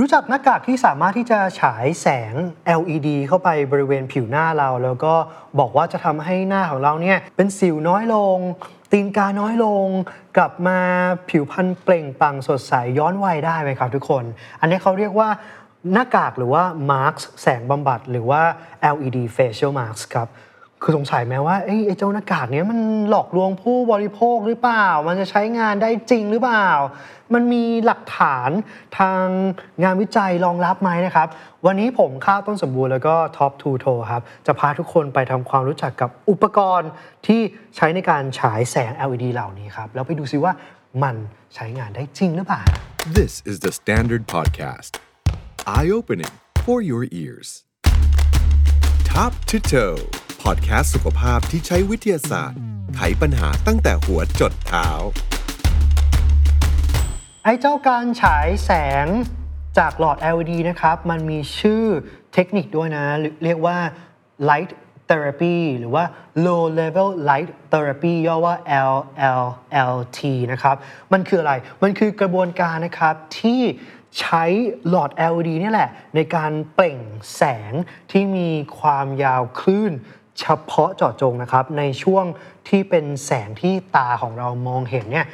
รู้จักหน้ากากที่สามารถที่จะฉายแสง LED เข้าไปบริเวณผิวหน้าเรา แล้วก็บอกว่าจะทำให้หน้าของเราเนี่ยเป็นสิวน้อยลง ตีนกาน้อยลง กลับมาผิวพรรณเปล่งปลั่งสดใสย้อนวัยได้ไหมครับทุกคน อันนี้เขาเรียกว่าหน้ากากหรือว่า mask แสงบำบัดหรือว่า LED facial mask ครับ คือสงสัยไหมว่าไอ้เจ้าหน้ากากเนี้ยมันหลอกลวงผู้บริโภคหรือเปล่า มันจะใช้งานได้จริงหรือเปล่า มันมีหลักฐานทางงานวิจัยรองรับไหมนะครับ วันนี้ผมข้าวต้นสมบูรณ์แล้วก็ Top to Toe ครับ จะพาทุกคนไปทำความรู้จักกับอุปกรณ์ที่ใช้ในการฉายแสง LED เหล่านี้ครับ แล้วไปดูซิว่ามันใช้งานได้จริงหรือเปล่า This is the Standard Podcast. Eye opening for your ears. Top to toe podcast สุขภาพที่ใช้วิทยาศาสตร์ ไขปัญหาตั้งแต่หัวจดเท้า ไอ้เจ้าการฉายแสงจากหลอด LED นะครับ มันมีชื่อเทคนิคด้วยนะ เรียกว่า light therapy หรือว่า low level light therapy ย่อว่า LLLT นะครับ มันคืออะไร มันคือกระบวนการนะครับที่ใช้หลอด LED นี่แหละ ในการเปล่งแสงที่มีความยาวคลื่น เฉพาะเจาะจงนะครับ ในช่วงที่เป็นแสงที่ตาของเรามองเห็นเนี่ย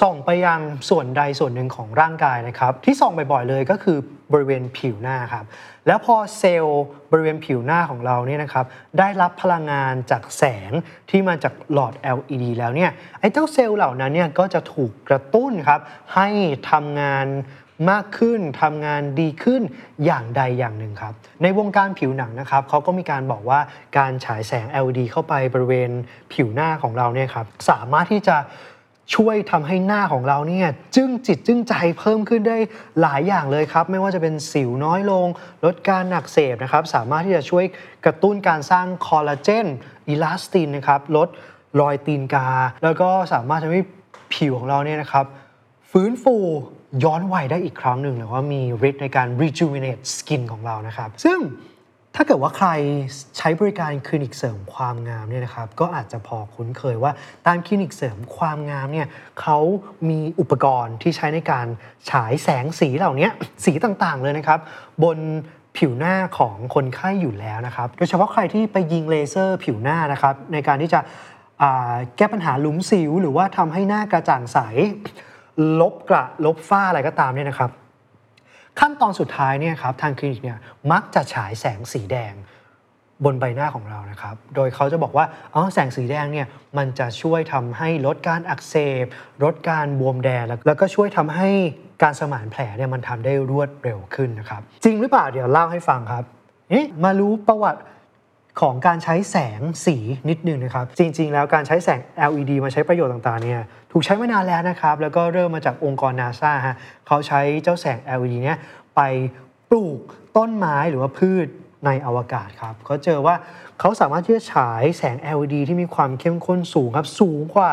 ส่องไปยังส่วนใดส่วนหนึ่งของร่างกายนะครับ ที่ส่องบ่อยๆเลยก็คือบริเวณผิวหน้าครับ แล้วพอเซลล์บริเวณผิวหน้าของเราเนี่ยนะครับ ได้รับพลังงานจากแสงที่มาจากหลอด LED แล้วเนี่ยไอ้เจ้าเซลล์เหล่านั้นเนี่ยก็จะถูกกระตุ้นครับให้ทำงาน มากขึ้นทำงานดีขึ้นอย่างใดอย่างหนึ่งครับ ในวงการผิวหนังนะครับเขาก็มีการบอกว่าการฉายแสง LED เข้าไปบริเวณผิวหน้าของเราเนี่ยครับสามารถที่จะช่วยทำให้หน้าของเราเนี่ยจึ้งจิตจึ้งใจเพิ่มขึ้นได้หลายอย่างเลยครับ ไม่ว่าจะเป็นสิวน้อยลง ลดการหนักเสพนะครับ สามารถที่จะช่วยกระตุ้นการสร้างคอลลาเจนอิลาสตินนะครับลดรอยตีนกา แล้วก็สามารถทำให้ผิวของเราเนี่ยนะครับ ฟื้นฟู ย้อนวัยได้อีกครั้งหนึ่งหรือว่ามีฤทธิ์ในการ rejuvenate skin ของเรานะครับ ซึ่งถ้าเกิดว่าใครใช้บริการคลินิกเสริมความงามเนี่ยนะครับ ก็อาจจะพอคุ้นเคยว่าตามคลินิกเสริมความงามเนี่ยเขามีอุปกรณ์ที่ใช้ในการฉายแสงสีเหล่านี้สีต่างๆเลยนะครับ บนผิวหน้าของคนไข้อยู่แล้วนะครับ โดยเฉพาะใครที่ไปยิงเลเซอร์ผิวหน้านะครับ ในการที่จะแก้ปัญหาหลุมสิว หรือว่าทำให้หน้ากระจ่างใส ลบกระลบฝ้าอะไรก็ตามเนี่ยนะครับ ขั้นตอนสุดท้ายเนี่ยครับทางคลินิกเนี่ยมักจะฉายแสงสีแดงบนใบหน้าของเรานะครับ โดยเขาจะบอกว่าอ๋อแสงสีแดงเนี่ยมันจะช่วยทำให้ลดการอักเสบ ลดการบวมแดง แล้วก็ช่วยทำให้การสมานแผลเนี่ยมันทำได้รวดเร็วขึ้นนะครับ จริงหรือเปล่าเดี๋ยวเล่าให้ฟังครับมารู้ประวัติ ของการใช้แสงสีนิดนึงนะครับ จริง ๆ แล้วการใช้แสง LED มาใช้ประโยชน์ต่างๆเนี่ยถูกใช้มานานแล้วนะครับ แล้วก็เริ่มมาจากองค์กรนาซาฮะเขาใช้เจ้าแสง LED เนี่ยไปปลูกต้นไม้หรือว่าพืชในอวกาศครับเขาเจอว่าเขาสามารถที่จะฉายแสง LED ที่มีความเข้มข้นสูงครับ สูงกว่า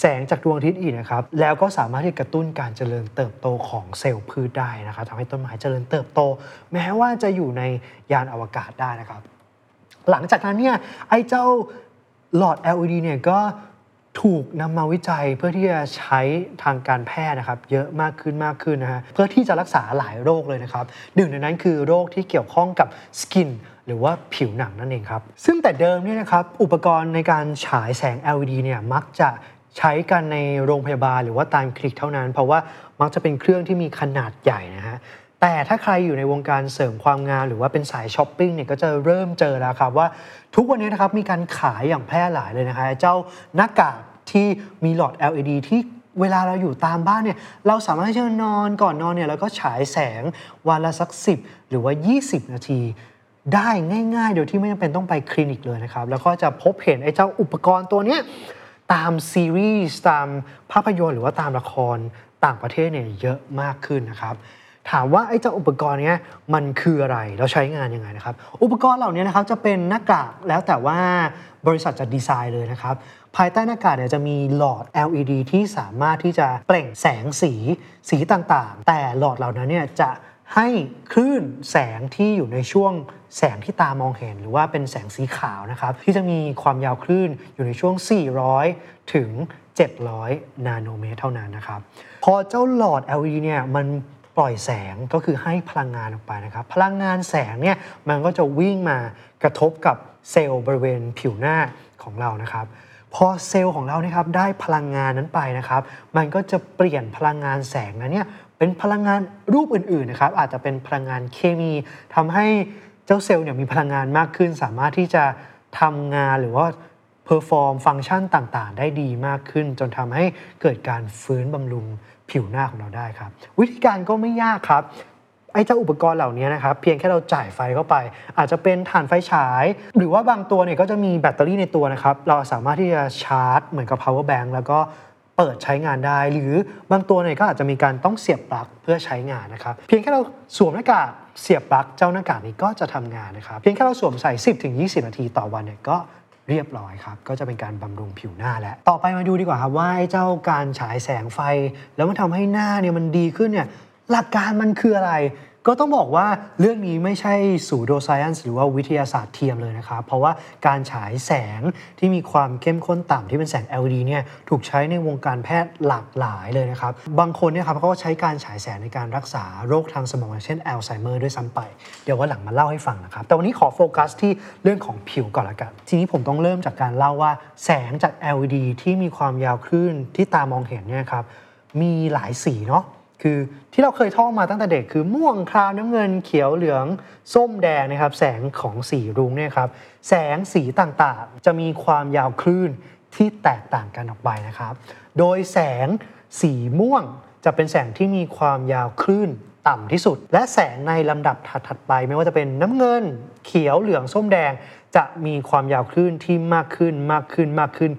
แสงจากดวงอาทิตย์อีกนะครับ แล้วก็สามารถที่กระตุ้นการเจริญเติบโตของเซลล์พืชได้นะครับทำให้ต้นไม้เจริญเติบโต แม้ว่าจะอยู่ในยานอวกาศได้นะครับ หลังจากนั้นเนี่ยไอ้เจ้าหลอด LED เนี่ยก็ถูกนำมาวิจัยเพื่อที่จะใช้ทางการแพทย์นะครับ เยอะมากขึ้นมากขึ้นนะฮะเพื่อที่จะรักษาหลายโรคเลยนะครับหนึ่งในนั้นคือโรคที่เกี่ยวข้องกับสกินหรือว่าผิวหนังนั่นเองครับ ซึ่งแต่เดิมเนี่ยนะครับอุปกรณ์ในการฉายแสง LED เนี่ยมักจะใช้กันในโรงพยาบาลหรือว่าตามคลินิกเท่านั้น เพราะว่ามักจะเป็นเครื่องที่มีขนาดใหญ่นะฮะ แต่ถ้าใครอยู่ในวงการเสริมความงามหรือว่าเป็นสายช้อปปิ้งเนี่ยก็จะเริ่มเจอแล้วครับว่าทุกวันนี้นะครับมีการขายอย่างแพร่หลายเลยนะคะเจ้าหน้ากากที่มีหลอด LED ที่เวลาเราอยู่ตามบ้านเนี่ยเราสามารถที่จะนอนก่อนนอนเนี่ยแล้วก็ฉายแสงวันละสัก 10 หรือว่า 20 นาทีได้ง่ายๆ โดยที่ไม่จำเป็นต้องไปคลินิกเลยนะครับ แล้วก็จะพบเห็นไอ้เจ้าอุปกรณ์ตัวเนี้ยตามซีรีส์ตามภาพยนตร์หรือว่าตามละครต่างประเทศเนี่ยเยอะมากขึ้นนะครับ ถามว่าไอ้เจ้าอุปกรณ์เนี้ยมันคืออะไรแล้วใช้งานยังไงนะครับ อุปกรณ์เหล่านี้นะครับจะเป็นหน้ากากแล้วแต่ว่าบริษัทจะดีไซน์เลยนะครับ ภายใต้หน้ากากเนี่ยจะมีหลอด LED ที่สามารถที่จะเปล่งแสงสีสีต่างๆ แต่หลอดเหล่านั้นเนี่ยจะให้คลื่นแสงที่อยู่ในช่วงแสงที่ตามองเห็น หรือว่าเป็นแสงสีขาวนะครับ ที่จะมีความยาวคลื่นอยู่ในช่วง 400 ถึง 700 นาโนเมตรเท่านั้นนะครับ พอเจ้าหลอด LED เนี่ยมัน ล่อยแสงก็คือให้พลังงานออกไปนะครับ พลังงานแสงเนี่ยมันก็จะวิ่งมากระทบกับเซลล์บริเวณผิวหน้าของเรานะครับ พอเซลล์ของเราเนี่ยครับได้พลังงานนั้นไปนะครับ มันก็จะเปลี่ยนพลังงานแสงนั้นเนี่ยเป็นพลังงานรูปอื่นๆนะครับอาจจะเป็นพลังงานเคมีทำให้เจ้าเซลล์เนี่ยมีพลังงานมากขึ้น สามารถที่จะทำงานหรือว่า perform function ต่างๆ ได้ดีมากขึ้น จนทำให้เกิดการฟื้นบำรุง ผิวหน้าของเราได้ครับ วิธีการก็ไม่ยากครับไอ้เจ้าอุปกรณ์เหล่านี้นะครับเพียงแค่เราจ่ายไฟเข้าไป อาจจะเป็นถ่านไฟฉาย หรือว่าบางตัวเนี่ยก็จะมีแบตเตอรี่ในตัวนะครับ เราสามารถที่จะชาร์จเหมือนกับ power bank แล้วก็เปิดใช้งานได้ หรือบางตัวเนี่ยก็อาจจะมีการต้องเสียบปลั๊กเพื่อใช้งานนะครับ เพียงแค่เราสวมหน้ากากเสียบปลั๊กเจ้าหน้ากากนี้ก็จะทำงานนะครับ เพียงแค่เราสวมใส่ 10-20 นาทีต่อวันเนี่ยก็ เรียบร้อยครับ ก็จะเป็นการบำรุงผิวหน้าแล้ว ต่อไปมาดูดีกว่าครับว่าไอ้เจ้าการฉายแสงไฟ แล้วมันทำให้หน้าเนี่ยมันดีขึ้นเนี่ยหลักการมันคืออะไร ก็ต้องบอกว่าเรื่องนี้ไม่ใช่สูโดไซเอนส์หรือว่าวิทยาศาสตร์เทียมเลยนะครับ เพราะว่าการฉายแสงที่มีความเข้มข้นต่ำที่เป็นแสง LED เนี่ยถูกใช้ในวงการแพทย์หลากหลายเลยนะครับ บางคนเนี่ยครับเขาก็ใช้การฉายแสงในการรักษาโรคทางสมองอย่างเช่นอัลไซเมอร์ด้วยซ้ำไป เดี๋ยววันหลังมาเล่าให้ฟังนะครับ แต่วันนี้ขอโฟกัสที่เรื่องของผิวก่อนละกัน ทีนี้ผมต้องเริ่มจากการเล่าว่าแสงจาก LED ที่มีความยาวคลื่นที่ตามองเห็นเนี่ยครับมีหลายสีเนาะ คือที่เราเคยท่องมาตั้งแต่เด็กคือม่วงครามน้ำเงินเขียวเหลืองส้มแดงนะครับ แสงของสีรุ้งเนี่ยครับแสงสีต่างๆ จะมีความยาวคลื่นที่แตกต่างกันออกไปนะครับ โดยแสงสีม่วงจะเป็นแสงที่มีความยาวคลื่นต่ำที่สุด และแสงในลำดับถัดๆไป ไม่ว่าจะเป็นน้ำเงิน เขียวเหลืองส้มแดง จะมีความยาวคลื่นที่มากขึ้นมากขึ้นมากขึ้น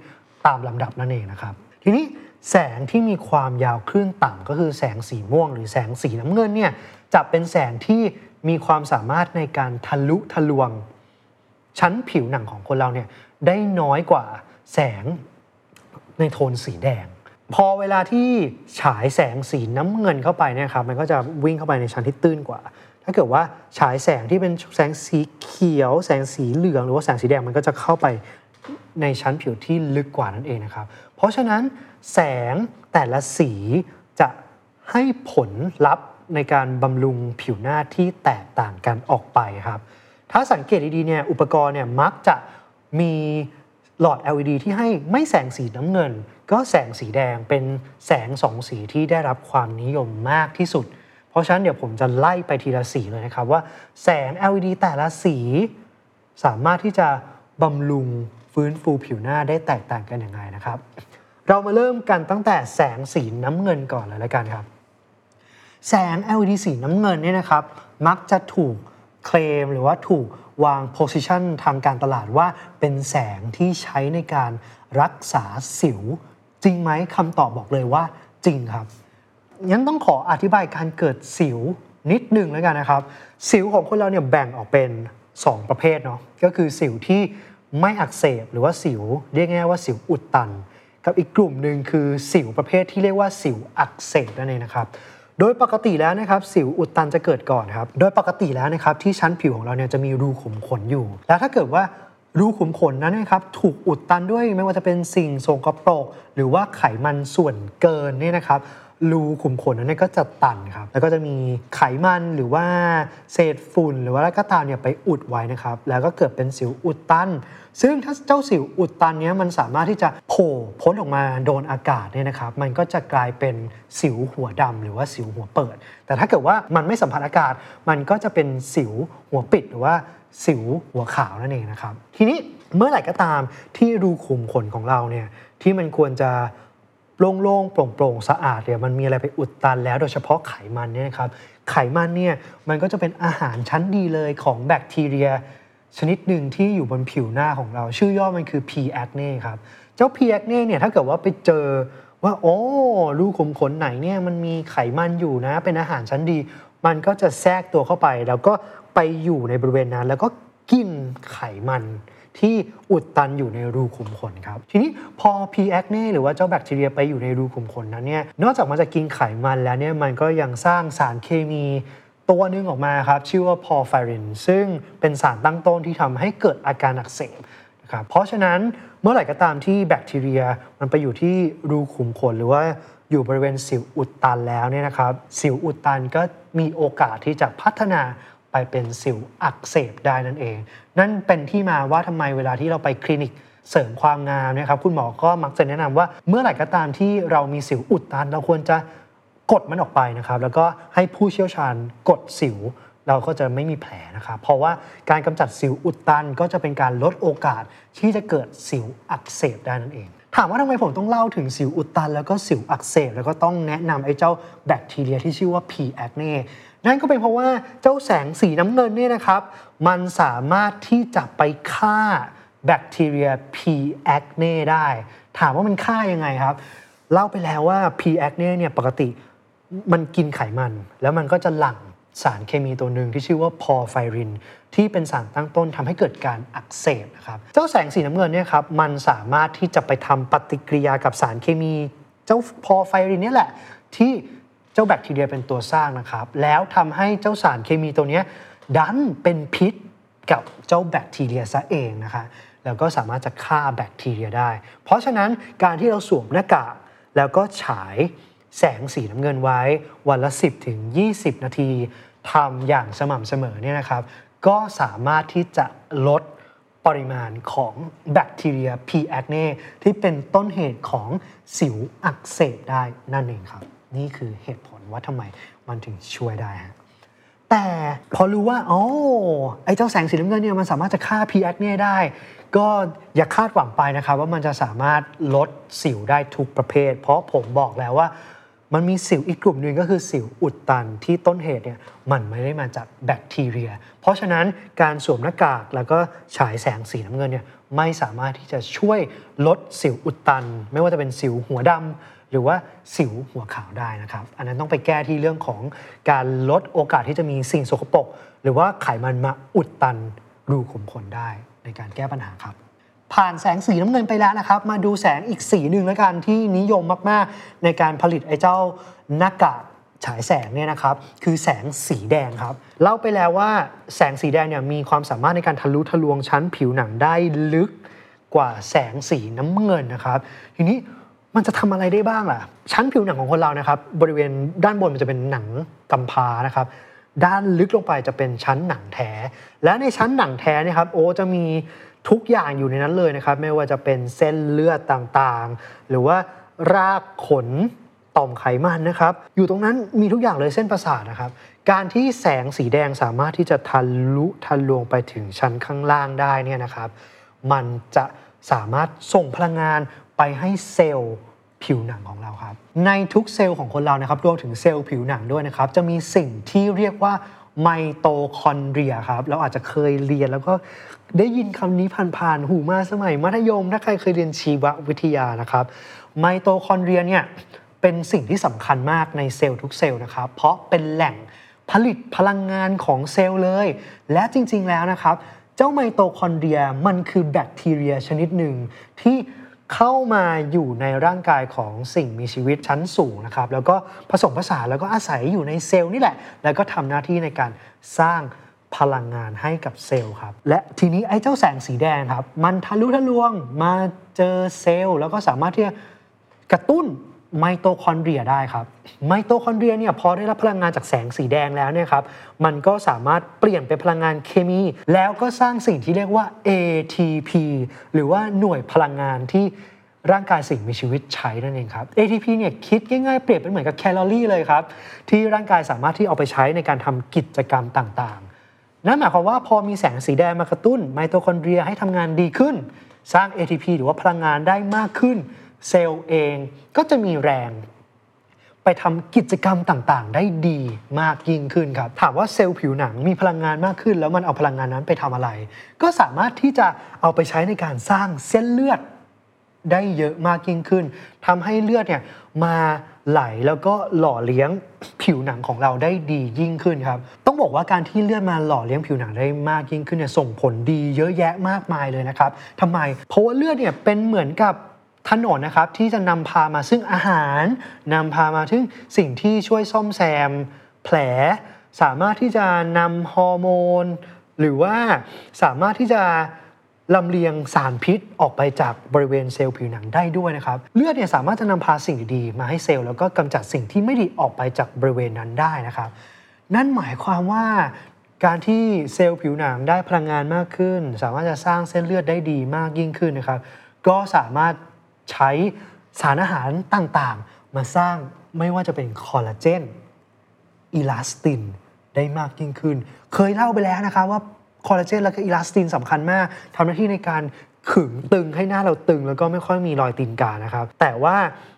ตามลำดับนั่นเองนะครับ ทีนี้ แสงที่มีความยาวคลื่นต่ำก็คือแสงสีม่วง หรือแสงสีน้ำเงินเนี่ยจะเป็นแสงที่มีความสามารถในการทะลุทะลวง ชั้นผิวหนังของคนเราเนี่ยได้น้อยกว่าแสงในโทนสีแดง พอเวลาที่ฉายแสงสีน้ำเงินเข้าไปเนี่ยครับมันก็จะวิ่งเข้าไปในชั้นที่ตื้นกว่า ถ้าเกิดว่าฉายแสงที่เป็นแสงสีเขียว แสงสีเหลือง หรือว่าแสงสีแดงมันก็จะเข้าไปในชั้นผิวที่ลึกกว่านั่นเองนะครับ เพราะฉะนั้นแสงแต่ละสีจะให้ผลลัพธ์ในการบำรุงผิวหน้าที่แตกต่างกันออกไปครับ ถ้าสังเกตดีๆเนี่ยอุปกรณ์เนี่ยมักจะมีหลอด LED ที่ให้ไม่แสงสีน้ำเงิน ก็แสงสีแดงเป็นแสงสองสีที่ได้รับความนิยมมากที่สุด เพราะฉะนั้นเดี๋ยวผมจะไล่ไปทีละสีเลยนะครับว่าแสง LED แต่ละสี สามารถที่จะบำรุง ฟื้นฟูผิวหน้าได้แตกต่างกันอย่างไรนะครับ เรามาเริ่มกันตั้งแต่แสงสีน้ำเงินก่อนเลยละกันครับ แสง LED สีน้ำเงินเนี่ยนะครับ มักจะถูกเคลมหรือว่าถูกวาง position ทางการตลาดว่าเป็นแสงที่ใช้ในการรักษาสิว จริงไหมคำตอบบอกเลยว่าจริงครับงั้นต้องขออธิบายการเกิดสิวนิดหนึ่งแล้วกันนะครับ สิวของคนเราเนี่ยแบ่งออกเป็น 2 ประเภทเนาะก็คือสิวที่ ไม่อักเสบหรือว่าสิว เรียกง่ายว่าสิวอุดตัน กับอีกกลุ่มหนึ่งคือสิวประเภทที่เรียกว่าสิวอักเสบนั่นเองนะครับโดยปกติแล้วนะครับสิวอุดตันจะเกิดก่อนครับโดยปกติแล้วนะครับที่ชั้นผิวของเราเนี่ยจะมีรูขุมขนอยู่ แล้วถ้าเกิดว่ารูขุมขนนั้นนะครับถูกอุดตันด้วยไม่ว่าจะเป็นสิ่งโสกปรก หรือว่าไขมันส่วนเกินเนี่ยนะครับ รูขุมขนนั้นเนยก็จะตันครับ แล้วก็จะมีไขมันหรือว่าเศษฝุ่น หรือว่าอะไรก็ตามเนี่ยไปอุดไว้นะครับ แล้วก็เกิดเป็นสิวอุดตัน ซึ่งถ้าเจ้าสิวอุดตันเนี้ยมันสามารถที่จะโผล่พ้นออกมาโดนอากาศเนี่ยนะครับ มันก็จะกลายเป็นสิวหัวดำหรือว่าสิวหัวเปิด แต่ถ้าเกิดว่ามันไม่สัมผัสอากาศ มันก็จะเป็นสิวหัวปิดหรือว่าสิวหัวขาวนั่นเองนะครับ ทีนี้เมื่อไหร่ก็ตามที่รูขุมขนของเราเนี่ยที่มันควรจะ โล่งๆ โปร่งๆ สะอาดเนี่ยมันมีอะไรไปอุดตันแล้วโดยเฉพาะไขมันเนี่ยครับไขมันเนี่ยมันก็จะเป็นอาหารชั้นดีเลยของแบคทีเรีย ชนิดหนึ่งที่อยู่บนผิวหน้าของเรา ชื่อย่อมันคือ P. acne ครับ เจ้า P. acne เนี่ยถ้าเกิดว่าไปเจอว่าโอ้รูขุมขนไหนเนี่ยมันมีไขมันอยู่นะ เป็นอาหารชั้นดี มันก็จะแทรกตัวเข้าไป แล้วก็ไปอยู่ในบริเวณนั้น แล้วก็กินไขมัน ที่อุดตันอยู่ในรูขุมขนครับ ทีนี้พอ P. acne หรือว่าเจ้าแบคทีเรียไปอยู่ในรูขุมขนนั้นเนี่ยนอกจากมันจะกินไขมันแล้วเนี่ยมันก็ยังสร้างสารเคมีตัวนึงออกมาครับ ชื่อว่า porphyrin ซึ่งเป็นสารตั้งต้นที่ทำให้เกิดอาการอักเสบนะครับเพราะฉะนั้นเมื่อไหร่ก็ตามที่แบคทีเรียมันไปอยู่ที่รูขุมขนหรือว่าอยู่บริเวณสิวอุดตันแล้วเนี่ยนะครับ สิวอุดตันก็มีโอกาสที่จะพัฒนา ไปเป็นสิวอักเสบได้นั่นเอง นั่นเป็นที่มาว่าทำไมเวลาที่เราไปคลินิกเสริมความงามนะครับคุณหมอก็มักจะแนะนำว่าเมื่อไหร่ก็ตามที่เรามีสิวอุดตัน เราควรจะกดมันออกไปนะครับ แล้วก็ให้ผู้เชี่ยวชาญกดสิว เราก็จะไม่มีแผลนะครับ เพราะว่าการกำจัดสิวอุดตันก็จะเป็นการลดโอกาสที่จะเกิดสิวอักเสบได้นั่นเองถามว่าทำไมผมต้องเล่าถึงสิวอุดตัน แล้วก็สิวอักเสบแล้วก็ต้องแนะนำไอ้เจ้าแบคทีเรียที่ชื่อว่า P. acne นั่นก็เป็นเพราะว่าเจ้าแสงสีน้ำเงินเนี่ยนะครับ มันสามารถที่จะไปฆ่าแบคทีเรีย P. acne ได้ ถามว่ามันฆ่ายังไงครับ เล่าไปแล้วว่า P. acne เนี่ยปกติมันกินไขมัน แล้วมันก็จะหลั่งสารเคมีตัวหนึ่งที่ชื่อว่าพอไฟริน ที่เป็นสารตั้งต้นทำให้เกิดการอักเสบนะครับ เจ้าแสงสีน้ำเงินเนี่ยครับมันสามารถที่จะไปทำปฏิกิริยากับสารเคมี เจ้าพอไฟรินนี่แหละ ที่ เจ้าแบคทีเรียเป็นตัวสร้างนะครับ แล้วทำให้เจ้าสารเคมีตัวนี้ดันเป็นพิษกับเจ้าแบคทีเรียซะเองนะคะแล้วก็สามารถจะฆ่าแบคทีเรียได้ เพราะฉะนั้นการที่เราสวมหน้ากากแล้วก็ฉายแสงสีน้ำเงินไว้วันละ 10ถึง20 นาทีทำอย่างสม่ำเสมอเนี่ยนะครับ ก็สามารถที่จะลดปริมาณของแบคทีเรีย P. acne ที่เป็นต้นเหตุของสิวอักเสบได้นั่นเองครับ นี่คือเหตุผลว่าทำไมมันถึงช่วยได้ฮะแต่พอรู้ว่าอ๋อไอ้เจ้าแสงสีน้ำเงินเนี่ยมันสามารถจะฆ่า P. acne ได้ ก็อย่าคาดหวังไปนะครับว่ามันจะสามารถลดสิวได้ทุกประเภท เพราะผมบอกแล้วว่ามันมีสิวอีกกลุ่มหนึ่งก็คือสิวอุดตันที่ต้นเหตุเนี่ยมันไม่ได้มาจากแบคทีเรีย เพราะฉะนั้นการสวมหน้ากากแล้วก็ฉายแสงสีน้ำเงินเนี่ยไม่สามารถที่จะช่วยลดสิวอุดตัน ไม่ว่าจะเป็นสิวหัวดำ หรือว่าสิวหัวขาวได้นะครับ อันนั้นต้องไปแก้ที่เรื่องของการลดโอกาสที่จะมีสิ่งสกปรกหรือว่าไขมันมาอุดตันรูขุมขนได้ในการแก้ปัญหาครับ ผ่านแสงสีน้ำเงินไปแล้วนะครับ มาดูแสงอีกสีหนึ่งแล้วกันที่นิยมมากๆ ในการผลิตไอ้เจ้าหน้ากากฉายแสงเนี่ยนะครับคือแสงสีแดงครับเล่าไปแล้วว่าแสงสีแดงเนี่ยมีความสามารถในการทะลุทะลวงชั้นผิวหนังได้ลึกกว่าแสงสีน้ำเงินนะครับ ทีนี้ มันจะทำอะไรได้บ้างล่ะ ชั้นผิวหนังของคนเรานะครับ บริเวณด้านบนมันจะเป็นหนังกำพร้านะครับ ด้านลึกลงไปจะเป็นชั้นหนังแท้ และในชั้นหนังแท้เนยครับโอ้จะมีทุกอย่างอยู่ในนั้นเลยนะครับ ไม่ว่าจะเป็นเส้นเลือดต่างๆ หรือว่ารากขนต่อมไขมันนะครับ อยู่ตรงนั้นมีทุกอย่างเลยเส้นประสาทนะครับ การที่แสงสีแดงสามารถที่จะทะลุทะลวงไปถึงชั้นข้างล่างได้เนี่ยนะครับ มันจะสามารถส่งพลังงาน ไปให้เซลล์ผิวหนังของเราครับ ในทุกเซลล์ของคนเรานะครับรวมถึงเซลล์ผิวหนังด้วยนะครับ จะมีสิ่งที่เรียกว่าไมโตคอนเดรียครับเราอาจจะเคยเรียนแล้วก็ได้ยินคำนี้ผ่านๆหูมาสมัยมัธยม ถ้าใครเคยเรียนชีววิทยานะครับไมโตคอนเดรียเนี่ยเป็นสิ่งที่สำคัญมากในเซลล์ทุกเซลล์นะครับ เพราะเป็นแหล่งผลิตพลังงานของเซลล์เลย และจริงๆแล้วนะครับ เจ้าไมโตคอนเดรียมันคือแบคทีเรียชนิดหนึ่งที่ เข้ามาอยู่ในร่างกายของสิ่งมีชีวิตชั้นสูงนะครับ แล้วก็ผสมผสานแล้วก็อาศัยอยู่ในเซลล์นี่แหละ แล้วก็ทำหน้าที่ในการสร้างพลังงานให้กับเซลล์ครับ และทีนี้ไอ้เจ้าแสงสีแดงครับ มันทะลุทะลวงมาเจอเซลล์ แล้วก็สามารถที่จะกระตุ้น ไมโตคอนเดรียได้ครับไมโตคอนเดรียเนี่ยพอได้รับพลังงานจากแสงสีแดงแล้วเนี่ยครับมันก็สามารถเปลี่ยนเป็นพลังงานเคมี แล้วก็สร้างสิ่งที่เรียกว่า ATP หรือว่าหน่วยพลังงานที่ร่างกายสิ่งมีชีวิตใช้นั่นเองครับ ATP เนี่ยคิดง่ายๆเปรียบเป็นเหมือนกับแคลอรี่เลยครับที่ร่างกายสามารถที่เอาไปใช้ในการทำกิจกรรมต่างๆ นั่นหมายความว่าพอมีแสงสีแดงมากระตุ้นไมโตคอนเดรียให้ทำงานดีขึ้น สร้าง ATP หรือว่าพลังงานได้มากขึ้น เซลล์เองก็จะมีแรงไปทำกิจกรรมต่างๆ ได้ดีมากยิ่งขึ้นครับ ถามว่าเซลล์ผิวหนังมีพลังงานมากขึ้น แล้วมันเอาพลังงานนั้นไปทำอะไร ก็สามารถที่จะเอาไปใช้ในการสร้างเส้นเลือดได้เยอะมากยิ่งขึ้นทำให้เลือดเนี่ยมาไหลแล้วก็หล่อเลี้ยงผิวหนังของเราได้ดียิ่งขึ้นครับ ต้องบอกว่าการที่เลือดมาหล่อเลี้ยงผิวหนังได้มากยิ่งขึ้นเนี่ยส่งผลดีเยอะแยะมากมายเลยนะครับทำไมเพราะว่าเลือดเนี่ยเป็นเหมือนกับ ถนนนะครับที่จะนำพามาซึ่งอาหารนำพามาถึงสิ่งที่ช่วยซ่อมแซม แผล สามารถที่จะนำฮอร์โมน หรือว่าสามารถที่จะลำเลียงสารพิษออกไปจากบริเวณเซลล์ผิวหนังได้ด้วยนะครับ เลือดเนี่ยสามารถจะนำพาสิ่งดีมาให้เซลล์แล้วก็กำจัดสิ่งที่ไม่ดีออกไปจากบริเวณนั้นได้นะครับ นั่นหมายความว่าการที่เซลล์ผิวหนังได้พลังงานมากขึ้น สามารถจะสร้างเส้นเลือดได้ดีมากยิ่งขึ้นนะครับ ก็สามารถ ใช้สารอาหารต่างๆ มาสร้างไม่ว่าจะเป็นคอลลาเจนอีลาสตินได้มากยิ่งขึ้น เคยเล่าไปแล้วนะครับว่าคอลลาเจนและก็อีลาสตินสำคัญมากทำหน้าที่ในการขึงตึงให้หน้าเราตึงแล้วก็ไม่ค่อยมีรอยตีนกานะครับ แต่ว่า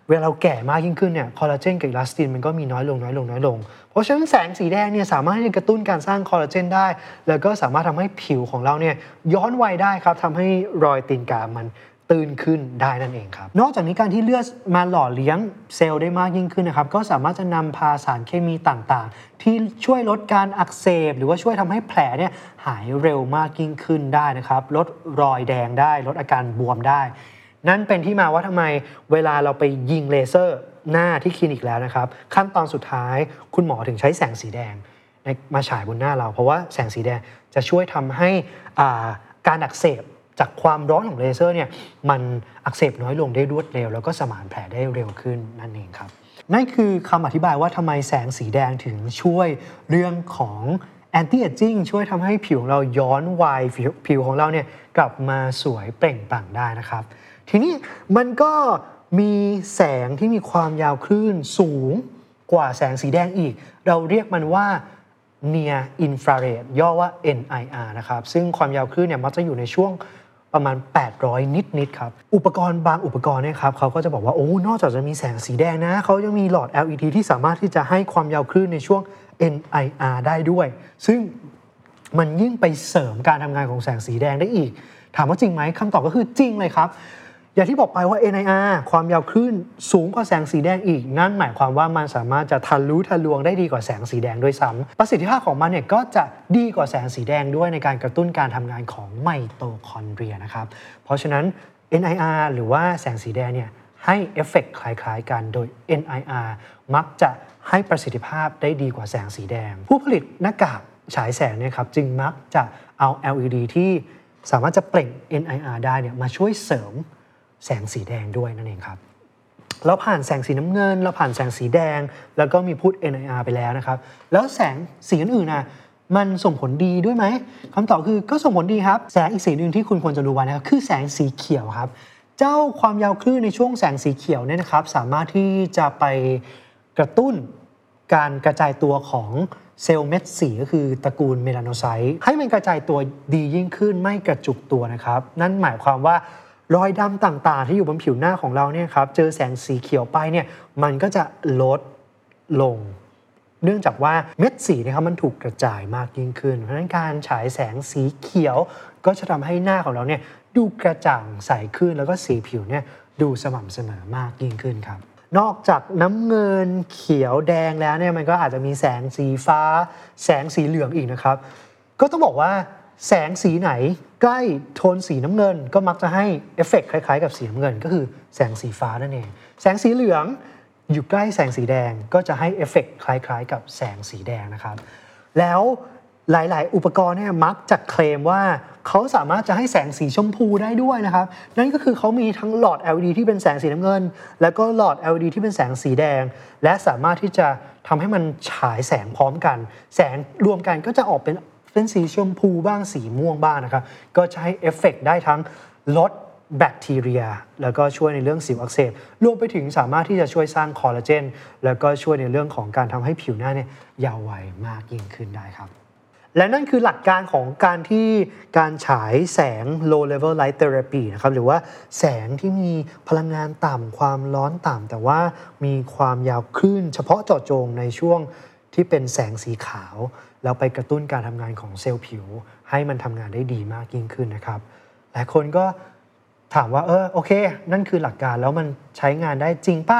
เวลาเราแก่มากยิ่งขึ้นเนี่ยคอลลาเจนกับอีลาสตินมันก็มีน้อยลงน้อยลงน้อยลง เพราะฉะนั้นแสงสีแดงเนี่ยสามารถที่จะกระตุ้นการสร้างคอลลาเจนได้ แล้วก็สามารถทำให้ผิวของเราเนี่ยย้อนวัยได้ครับทำให้รอยตีนกามัน ตื่นขึ้นได้นั่นเองครับ นอกจากนี้การที่เลือดมาหล่อเลี้ยงเซลล์ได้มากยิ่งขึ้นนะครับ ก็สามารถจะนำพาสารเคมีต่างๆ ที่ช่วยลดการอักเสบ หรือว่าช่วยทำให้แผลเนี่ยหายเร็วมากยิ่งขึ้นได้นะครับ ลดรอยแดงได้ ลดอาการบวมได้ นั่นเป็นที่มาว่าทำไมเวลาเราไปยิงเลเซอร์หน้าที่คลินิกแล้วนะครับ ขั้นตอนสุดท้ายคุณหมอถึงใช้แสงสีแดงมาฉายบนหน้าเรา เพราะว่าแสงสีแดงจะช่วยทำให้การอักเสบ จากความร้อนของเลเซอร์เนี่ยมันอักเสบน้อยลงได้รวดเร็ว แล้วก็สมานแผลได้เร็วขึ้นนั่นเองครับ นั่นคือคำอธิบายว่าทำไมแสงสีแดงถึงช่วยเรื่องของแอนตี้เอจจิ้งช่วยทำให้ผิวของเราย้อนวัยผิวผิวของเราเนี่ยกลับมาสวยเปล่งปลั่งได้นะครับ ทีนี้มันก็มีแสงที่มีความยาวคลื่นสูงกว่าแสงสีแดงอีก เราเรียกมันว่า near infrared ย่อว่า NIR นะครับ ซึ่งความยาวคลื่นเนี่ยมักจะอยู่ในช่วง ประมาณ 800 นิดนิดๆครับ อุปกรณ์บางอุปกรณ์เนี่ยครับเขาก็จะบอกว่า โอ้ นอกจากจะมีแสงสีแดงนะ เขายังมีหลอด LED ที่สามารถที่จะให้ความยาวคลื่นในช่วง NIR ได้ด้วย ซึ่งมันยิ่งไปเสริมการทำงานของแสงสีแดงได้อีก ถามว่าจริงไหมคำตอบก็คือจริงเลยครับ อย่างที่บอกไปว่า NIR ความยาวคลื่นสูงกว่าแสงสีแดงอีก นั่นหมายความว่ามันสามารถจะทะลุทะลวงได้ดีกว่าแสงสีแดงด้วยซ้ำประสิทธิภาพของมันเนี่ยก็จะดีกว่าแสงสีแดงด้วยในการกระตุ้นการทำงานของไมโตคอนเดรียนะครับ เพราะฉะนั้น NIR หรือว่าแสงสีแดงเนี่ยให้เอฟเฟกต์คล้ายๆกันโดย NIR มักจะให้ประสิทธิภาพได้ดีกว่าแสงสีแดง ผู้ผลิตหน้ากากฉายแสงเนี่ยครับจึงมักจะเอา LED ที่สามารถจะเปล่ง NIR ได้เนี่ยมาช่วยเสริม แสงสีแดงด้วยนั่นเองครับเราผ่านแสงสีน้ำเงิน เราผ่านแสงสีแดง แล้วก็มีพูด NIR ไปแล้วนะครับ แล้วแสงสีอื่นๆนะมันส่งผลดีด้วยไหมคำตอบคือก็ส่งผลดีครับ แสงอีกสีหนึ่งที่คุณควรจะรู้ไว้นะครับคือแสงสีเขียวครับ เจ้าความยาวคลื่นในช่วงแสงสีเขียวเนี่ยนะครับ สามารถที่จะไปกระตุ้นการกระจายตัวของเซลล์เม็ดสีก็คือตระกูลเมลานโนไซต์ให้มันกระจายตัวดียิ่งขึ้นไม่กระจุกตัวนะครับ นั่นหมายความว่า รอยดำต่างๆ ที่อยู่บนผิวหน้าของเราเนี่ยครับ เจอแสงสีเขียวไปเนี่ยมันก็จะลดลง เนื่องจากว่าเม็ดสีเนะครับมันถูกกระจายมากยิ่งขึ้น เพราะฉะนั้นการฉายแสงสีเขียวก็จะทำให้หน้าของเราเนี่ยดูกระจ่างใสขึ้นแล้วก็สีผิวเนี่ยดูสม่ำเสมอมากยิ่งขึ้นครับนอกจากน้ำเงินเขียวแดงแล้วเนี่ยมันก็อาจจะมีแสงสีฟ้า แสงสีเหลืองอีกนะครับ ก็ต้องบอกว่า แสงสีไหนใกล้โทนสีน้ำเงิน ก็มักจะให้เอฟเฟกต์คล้ายๆ กับสีน้ำเงิน ก็คือแสงสีฟ้านั่นเอง แสงสีเหลืองอยู่ใกล้แสงสีแดงก็จะให้เอฟเฟกต์คล้ายๆ กับแสงสีแดงนะครับ แล้วหลายๆ อุปกรณ์เนี่ยมักจะเคลมว่าเขาสามารถจะให้แสงสีชมพูได้ด้วยนะครับ นั่นก็คือเขามีทั้งหลอด LED ที่เป็นแสงสีน้ำเงิน แล้วก็หลอด LED ที่เป็นแสงสีแดง และสามารถที่จะทำให้มันฉายแสงพร้อมกัน แสงรวมกันก็จะออกเป็น เป็นสีชมพูบ้างสีม่วงบ้างนะครับ ก็จะให้เอฟเฟกต์ได้ทั้งลดแบคทีเรีย แล้วก็ช่วยในเรื่องสิวอักเสบ รวมไปถึงสามารถที่จะช่วยสร้างคอลลาเจน แล้วก็ช่วยในเรื่องของการทำให้ผิวหน้าเนี่ยยาววัยมากยิ่งขึ้นได้ครับ และนั่นคือหลักการของการที่การฉายแสง low level light therapy นะครับ หรือว่าแสงที่มีพลังงานต่ำความร้อนต่ำแต่ว่ามีความยาวคลื่นเฉพาะเจาะจงในช่วงที่เป็นแสงสีขาว แล้วไปกระตุ้นการทำงานของเซลล์ผิว ให้มันทำงานได้ดีมากยิ่งขึ้นนะครับหลายคนก็ถามว่าเออโอเค นั่นคือหลักการแล้วมันใช้งานได้จริงป่ะ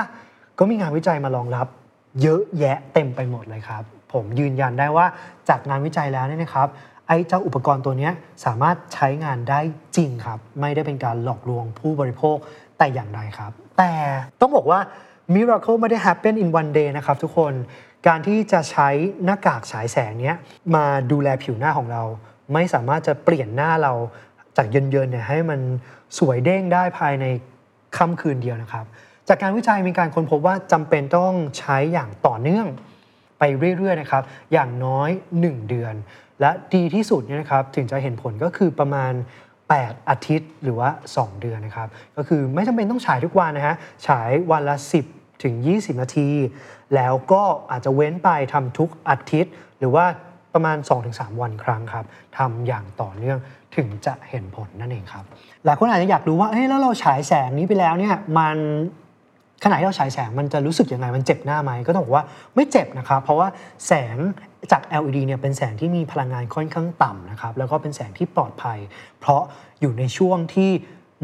ก็มีงานวิจัยมารองรับ เยอะแยะเต็มไปหมดเลยครับ ผมยืนยันได้ว่าจากงานวิจัยแล้วเนี่ยนะครับไอ้เจ้าอุปกรณ์ตัวนี้สามารถใช้งานได้จริงครับ ไม่ได้เป็นการหลอกลวงผู้บริโภคแต่อย่างใดครับ แต่ต้องบอกว่า Miracle ไม่ได้ happen in one day นะครับทุกคน การที่จะใช้หน้ากากฉายแสงเนี้ยมาดูแลผิวหน้าของเรา ไม่สามารถจะเปลี่ยนหน้าเราจากเยินๆเนี่ยให้มันสวยเด้งได้ภายในค่ำคืนเดียวนะครับ จากการวิจัยมีการค้นพบว่าจำเป็นต้องใช้อย่างต่อเนื่องไปเรื่อยๆนะครับ อย่างน้อย 1 เดือน และดีที่สุดเนี่ยนะครับถึงจะเห็นผลก็คือประมาณ 8 อาทิตย์หรือว่า 2 เดือนนะครับ ก็คือไม่จำเป็นต้องฉายทุกวันนะฮะฉายวันละ 10 ถึง 20 นาที แล้วก็อาจจะเว้นไปทำทุกอาทิตย์ หรือว่าประมาณ 2-3 วันครั้งครับทำอย่างต่อเนื่องถึงจะเห็นผลนั่นเองครับหลายคนอาจจะอยากรู้ว่าเฮ้ยแล้วเราฉายแสงนี้ไปแล้วเนี่ยมันขณะที่เราฉายแสงมันจะรู้สึกยังไงมันเจ็บหน้าไหมก็ต้องบอกว่าไม่เจ็บนะครับ เพราะว่าแสงจาก LED เนี่ยเป็นแสงที่มีพลังงานค่อนข้างต่ำนะครับแล้วก็เป็นแสงที่ปลอดภัย เพราะอยู่ในช่วงที่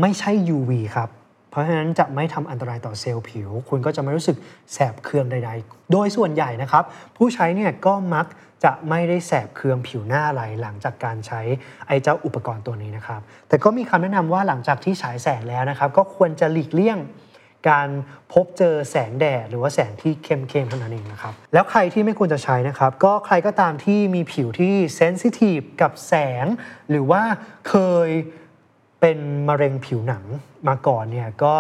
ไม่ใช่ UV ครับ เพราะฉะนั้นจะไม่ทำอันตรายต่อเซลล์ผิว คุณก็จะไม่รู้สึกแสบเคืองใด ๆ โดยส่วนใหญ่นะครับ ผู้ใช้เนี่ยก็มักจะไม่ได้แสบเคืองผิวหน้าอะไรหลังจากการใช้ไอเจ้าอุปกรณ์ตัวนี้นะครับ แต่ก็มีคำแนะนำว่าหลังจากที่ฉายแสงแล้วนะครับ ก็ควรจะหลีกเลี่ยงการพบเจอแสงแดดหรือว่าแสงที่เข้มๆเท่านั้นเองนะครับ แล้วใครที่ไม่ควรจะใช้นะครับ ก็ใครก็ตามที่มีผิวที่เซนซิทีฟกับแสง หรือว่าเคย เป็นมะเร็งผิวหนังมาก่อนเนี่ยก็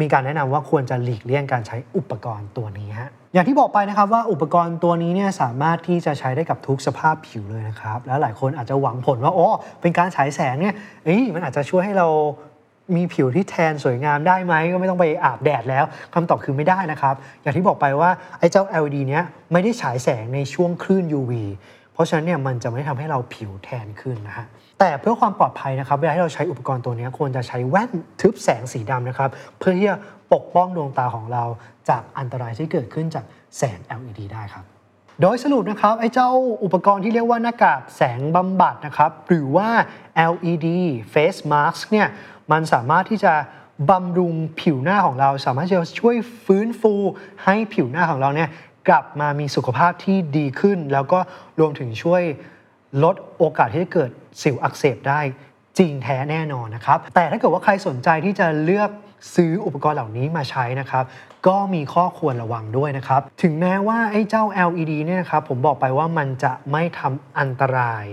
มีการแนะนำว่าควรจะหลีกเลี่ยงการใช้อุปกรณ์ตัวนี้ฮะอย่างที่บอกไปนะครับว่าอุปกรณ์ตัวนี้เนี่ยสามารถที่จะใช้ได้กับทุกสภาพผิวเลยนะครับ แล้วหลายคนอาจจะหวังผลว่าอ๋อเป็นการฉายแสงเนี่ยเอ้ยมันอาจจะช่วยให้เรามีผิวที่แทนสวยงามได้ไหมก็ไม่ต้องไปอาบแดดแล้วคำตอบคือไม่ได้นะครับ อย่างที่บอกไปว่าไอ้เจ้า LED เนี้ยไม่ได้ฉายแสงในช่วงคลื่น UV เพราะฉะนั้นเนี่ยมันจะไม่ทำให้เราผิวแทนขึ้นนะฮะ แต่เพื่อความปลอดภัยนะครับเวลาที่เราใช้อุปกรณ์ตัวนี้ควรจะใช้แว่นทึบแสงสีดำนะครับ เพื่อที่จะปกป้องดวงตาของเราจากอันตรายที่เกิดขึ้นจากแสง LED ได้ครับ โดยสรุปนะครับไอ้เจ้าอุปกรณ์ที่เรียกว่าหน้ากากแสงบำบัดนะครับ หรือว่า LED face mask เนี่ยมันสามารถที่จะบำรุงผิวหน้าของเรา สามารถจะช่วยฟื้นฟูให้ผิวหน้าของเราเนี่ยกลับมามีสุขภาพที่ดีขึ้น แล้วก็รวมถึงช่วย ลดโอกาสที่จะเกิดสิวอักเสบได้จริงแท้แน่นอนนะครับ แต่ถ้าเกิดว่าใครสนใจที่จะเลือกซื้ออุปกรณ์เหล่านี้มาใช้นะครับ ก็มีข้อควรระวังด้วยนะครับ ถึงแม้ว่าไอ้เจ้า LED เนี่ยนะครับผมบอกไปว่ามันจะไม่ทำอันตราย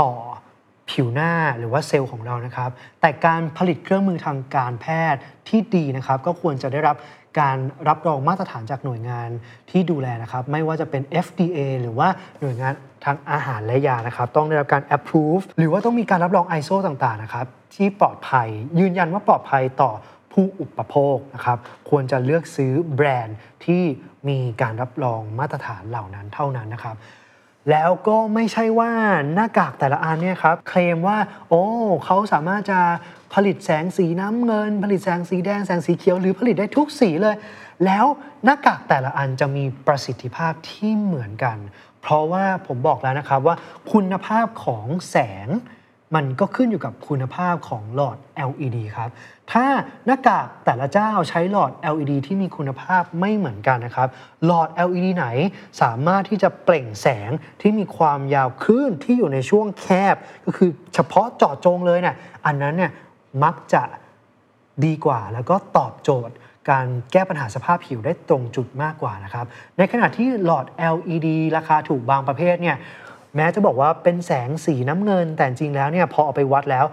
ต่อ ผิวหน้าหรือว่าเซลล์ของเรานะครับ แต่การผลิตเครื่องมือทางการแพทย์ที่ดีนะครับ ก็ควรจะได้รับการรับรองมาตรฐานจากหน่วยงานที่ดูแลนะครับ ไม่ว่าจะเป็น FDA หรือว่าหน่วยงานทางอาหารและยานะครับ ต้องได้รับการ approve หรือว่าต้องมีการรับรอง ISO ต่างๆนะครับ ที่ปลอดภัย ยืนยันว่าปลอดภัยต่อผู้อุปโภคนะครับ ควรจะเลือกซื้อแบรนด์ที่มีการรับรองมาตรฐานเหล่านั้นเท่านั้นนะครับ แล้วก็ไม่ใช่ว่าหน้ากากแต่ละอันเนี่ยครับเคลมว่า โอ้เขาสามารถจะผลิตแสงสีน้ำเงิน ผลิตแสงสีแดงแสงสีเขียวหรือผลิตได้ทุกสีเลย แล้วหน้ากากแต่ละอันจะมีประสิทธิภาพที่เหมือนกัน เพราะว่าผมบอกแล้วนะครับว่าคุณภาพของแสง มันก็ขึ้นอยู่กับคุณภาพของหลอด LED ครับ ถ้าหน้ากากแต่ละเจ้าใช้หลอด LED ที่มีคุณภาพไม่เหมือนกันนะครับ หลอด LED ไหนสามารถที่จะเปล่งแสงที่มีความยาวคลื่นที่อยู่ในช่วงแคบ ก็คือเฉพาะเจาะจงเลยเนี่ย อันนั้นเนี่ยมักจะดีกว่าแล้วก็ตอบโจทย์การแก้ปัญหาสภาพผิวได้ตรงจุดมากกว่านะครับ ในขณะที่หลอด LED ราคาถูกบางประเภทเนี่ย แม้จะบอกว่าเป็นแสงสีน้ำเงิน แต่จริงแล้วเนี่ยพอเอาไปวัดแล้ว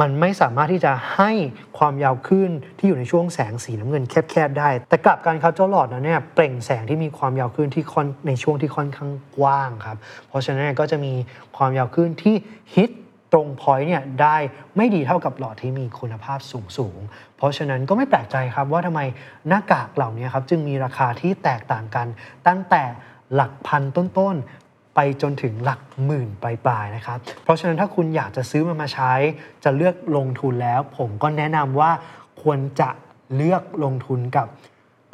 มันไม่สามารถที่จะให้ความยาวขึ้นที่อยู่ในช่วงแสงสีน้ำเงินแคบๆได้ แต่กลับกันครับเจ้าหลอดนั้นเนี่ยเปล่งแสงที่มีความยาวขึ้นที่ค่อนในช่วงที่ค่อนข้างกว้างครับ เพราะฉะนั้นก็จะมีความยาวขึ้นที่ฮิตตรงพอยต์เนี่ยได้ไม่ดีเท่ากับหลอดที่มีคุณภาพสูงสูง เพราะฉะนั้นก็ไม่แปลกใจครับว่าทำไมหน้ากากเหล่านี้ครับจึงมีราคาที่แตกต่างกันตั้งแต่หลักพันต้นๆ ไปจนถึงหลักหมื่นปลายๆนะครับ เพราะฉะนั้นถ้าคุณอยากจะซื้อมันมาใช้ จะเลือกลงทุนแล้ว ผมก็แนะนำว่าควรจะเลือกลงทุนกับ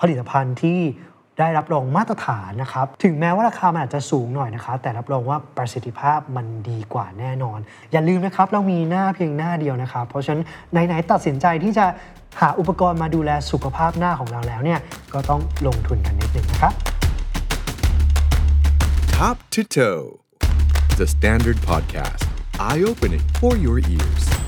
ผลิตภัณฑ์ที่ได้รับรองมาตรฐานนะครับ ถึงแม้ว่าราคามันอาจจะสูงหน่อยนะครับ แต่รับรองว่าประสิทธิภาพมันดีกว่าแน่นอน อย่าลืมนะครับ เรามีหน้าเพียงหน้าเดียวนะครับ เพราะฉะนั้นไหนๆตัดสินใจที่จะหาอุปกรณ์มาดูแลสุขภาพหน้าของเราแล้วเนี่ย ก็ต้องลงทุนกันนิดนึงนะครับ Top to Toe, the Standard Podcast, eye opening for your ears.